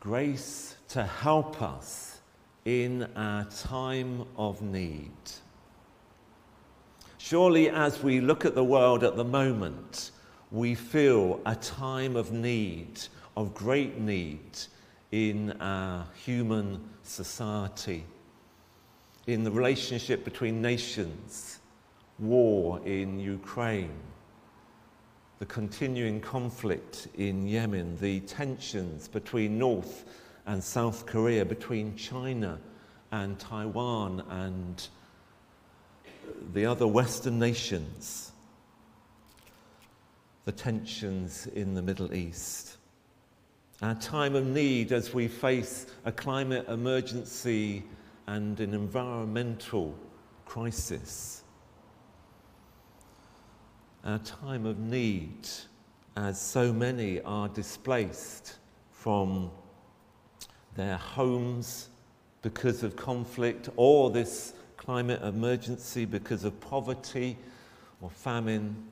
grace to help us in our time of need. Surely, as we look at the world at the moment, we feel a time of need, of great need in our human society, in the relationship between nations, war in Ukraine, the continuing conflict in Yemen, the tensions between North and South Korea, between China and Taiwan and the other Western nations, the tensions in the Middle East. Our time of need as we face a climate emergency and an environmental crisis. Our time of need as so many are displaced from their homes because of conflict or this climate emergency because of poverty or famine,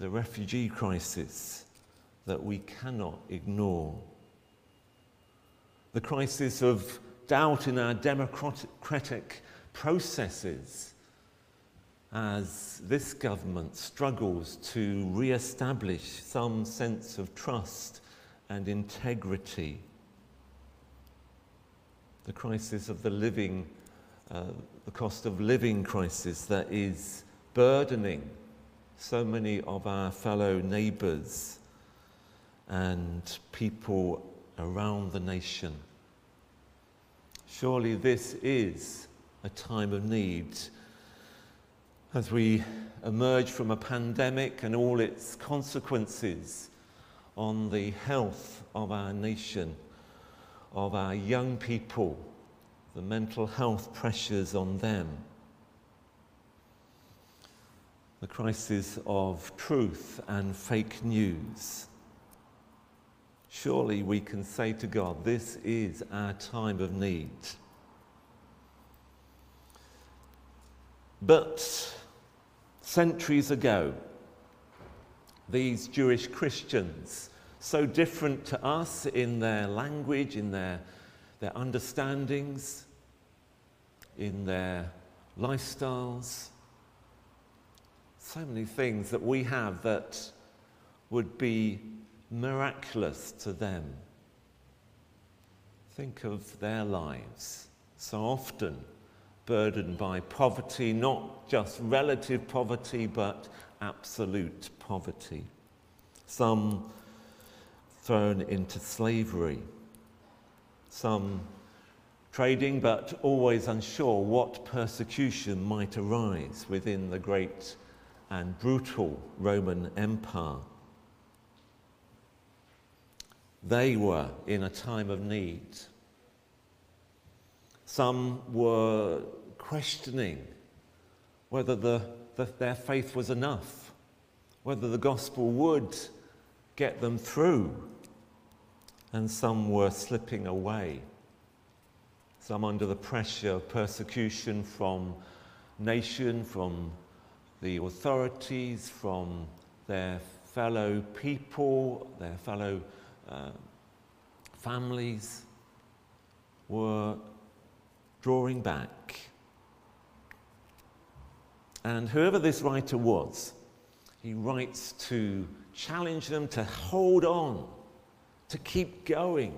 the refugee crisis that we cannot ignore. The crisis of doubt in our democratic processes as this government struggles to re establish some sense of trust and integrity. The crisis of the living uh, the cost of living crisis that is burdening so many of our fellow neighbours and people around the nation. Surely this is a time of need as we emerge from a pandemic and all its consequences on the health of our nation, of our young people the mental health pressures on them, the crisis of truth and fake news. Surely we can say to God, This is our time of need. But centuries ago, these Jewish Christians, so different to us in their language, in their their understandings, in their lifestyles. So many things that we have that would be miraculous to them. Think of their lives, so often burdened by poverty, not just relative poverty, but absolute poverty. Some thrown into slavery some trading, but always unsure what persecution might arise within the great and brutal Roman Empire. They were in a time of need. Some were questioning whether the, the, their faith was enough, whether the gospel would get them through and some were slipping away. Some under the pressure of persecution from nation, from the authorities, from their fellow people, their fellow uh, families, were drawing back. And whoever this writer was, he writes to challenge them to hold on to keep going.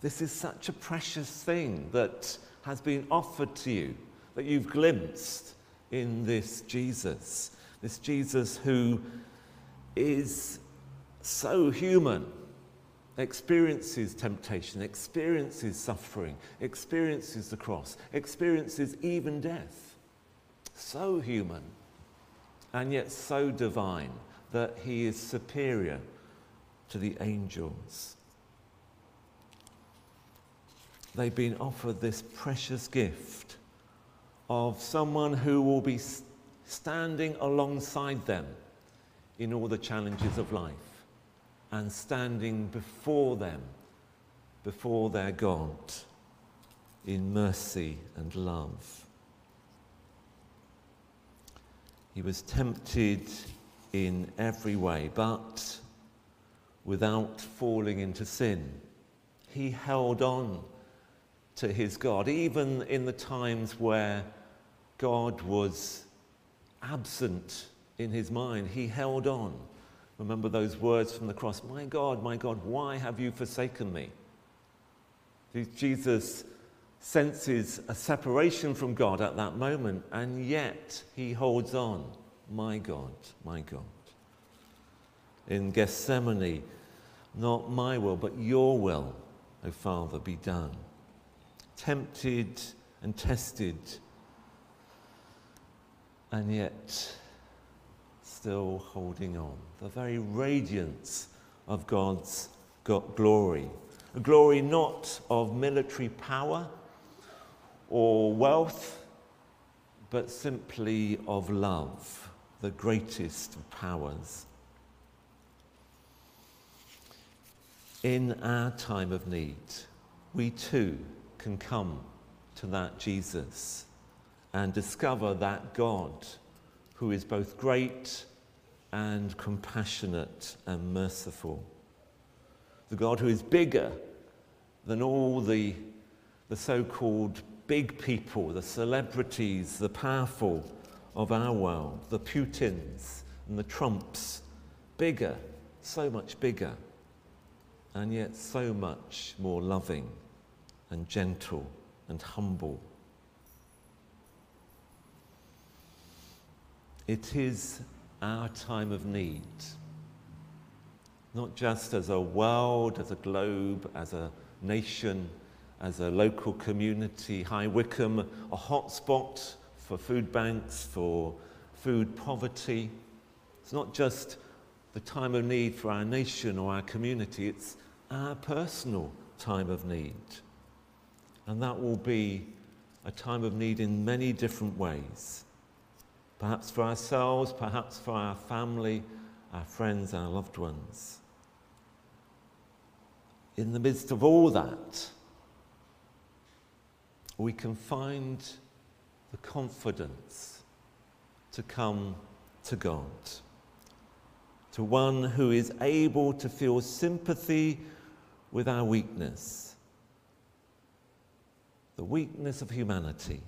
This is such a precious thing that has been offered to you, that you've glimpsed in this Jesus. This Jesus who is so human, experiences temptation, experiences suffering, experiences the cross, experiences even death. So human, and yet so divine that he is superior to the angels. They've been offered this precious gift of someone who will be standing alongside them in all the challenges of life and standing before them, before their God, in mercy and love. He was tempted in every way, but without falling into sin. he held on to his God, even in the times where God was absent in his mind. He held on. Remember those words from the cross My God, my God, why have you forsaken me? Jesus senses a separation from God at that moment, and yet he holds on. My God, my God. In Gethsemane, not my will, but your will, O Father, be done. Tempted and tested, and yet still holding on. The very radiance of God's glory. A glory not of military power or wealth, but simply of love, the greatest of powers. In our time of need, we too can come to that Jesus and discover that God who is both great and compassionate and merciful. The God who is bigger than all the, the so called big people, the celebrities, the powerful of our world, the Putins and the Trumps. Bigger, so much bigger, and yet so much more loving and gentle and humble. It is our time of need. Not just as a world, as a globe, as a nation, as a local community, High Wycombe, a hotspot for food banks, for food poverty. It's not just the time of need for our nation or our community, it's our personal time of need. And that will be a time of need in many different ways perhaps for ourselves, perhaps for our family, our friends, our loved ones. In the midst of all that, we can find the confidence to come to God, to one who is able to feel sympathy with our weakness, the weakness of humanity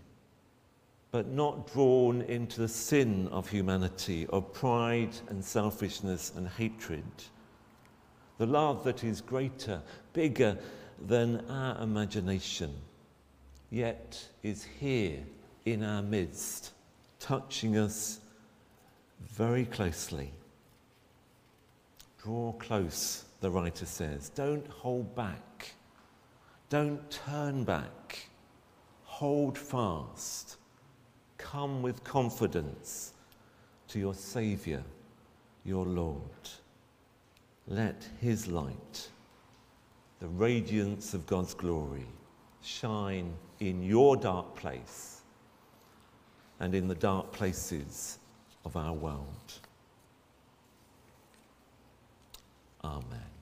but not drawn into the sin of humanity, of pride and selfishness and hatred. The love that is greater, bigger than our imagination, yet is here in our midst, touching us very closely. Draw close, the writer says. Don't hold back. Don't turn back. Hold fast Come with confidence to your Saviour, your Lord. Let His light, the radiance of God's glory, shine in your dark place and in the dark places of our world. Amen.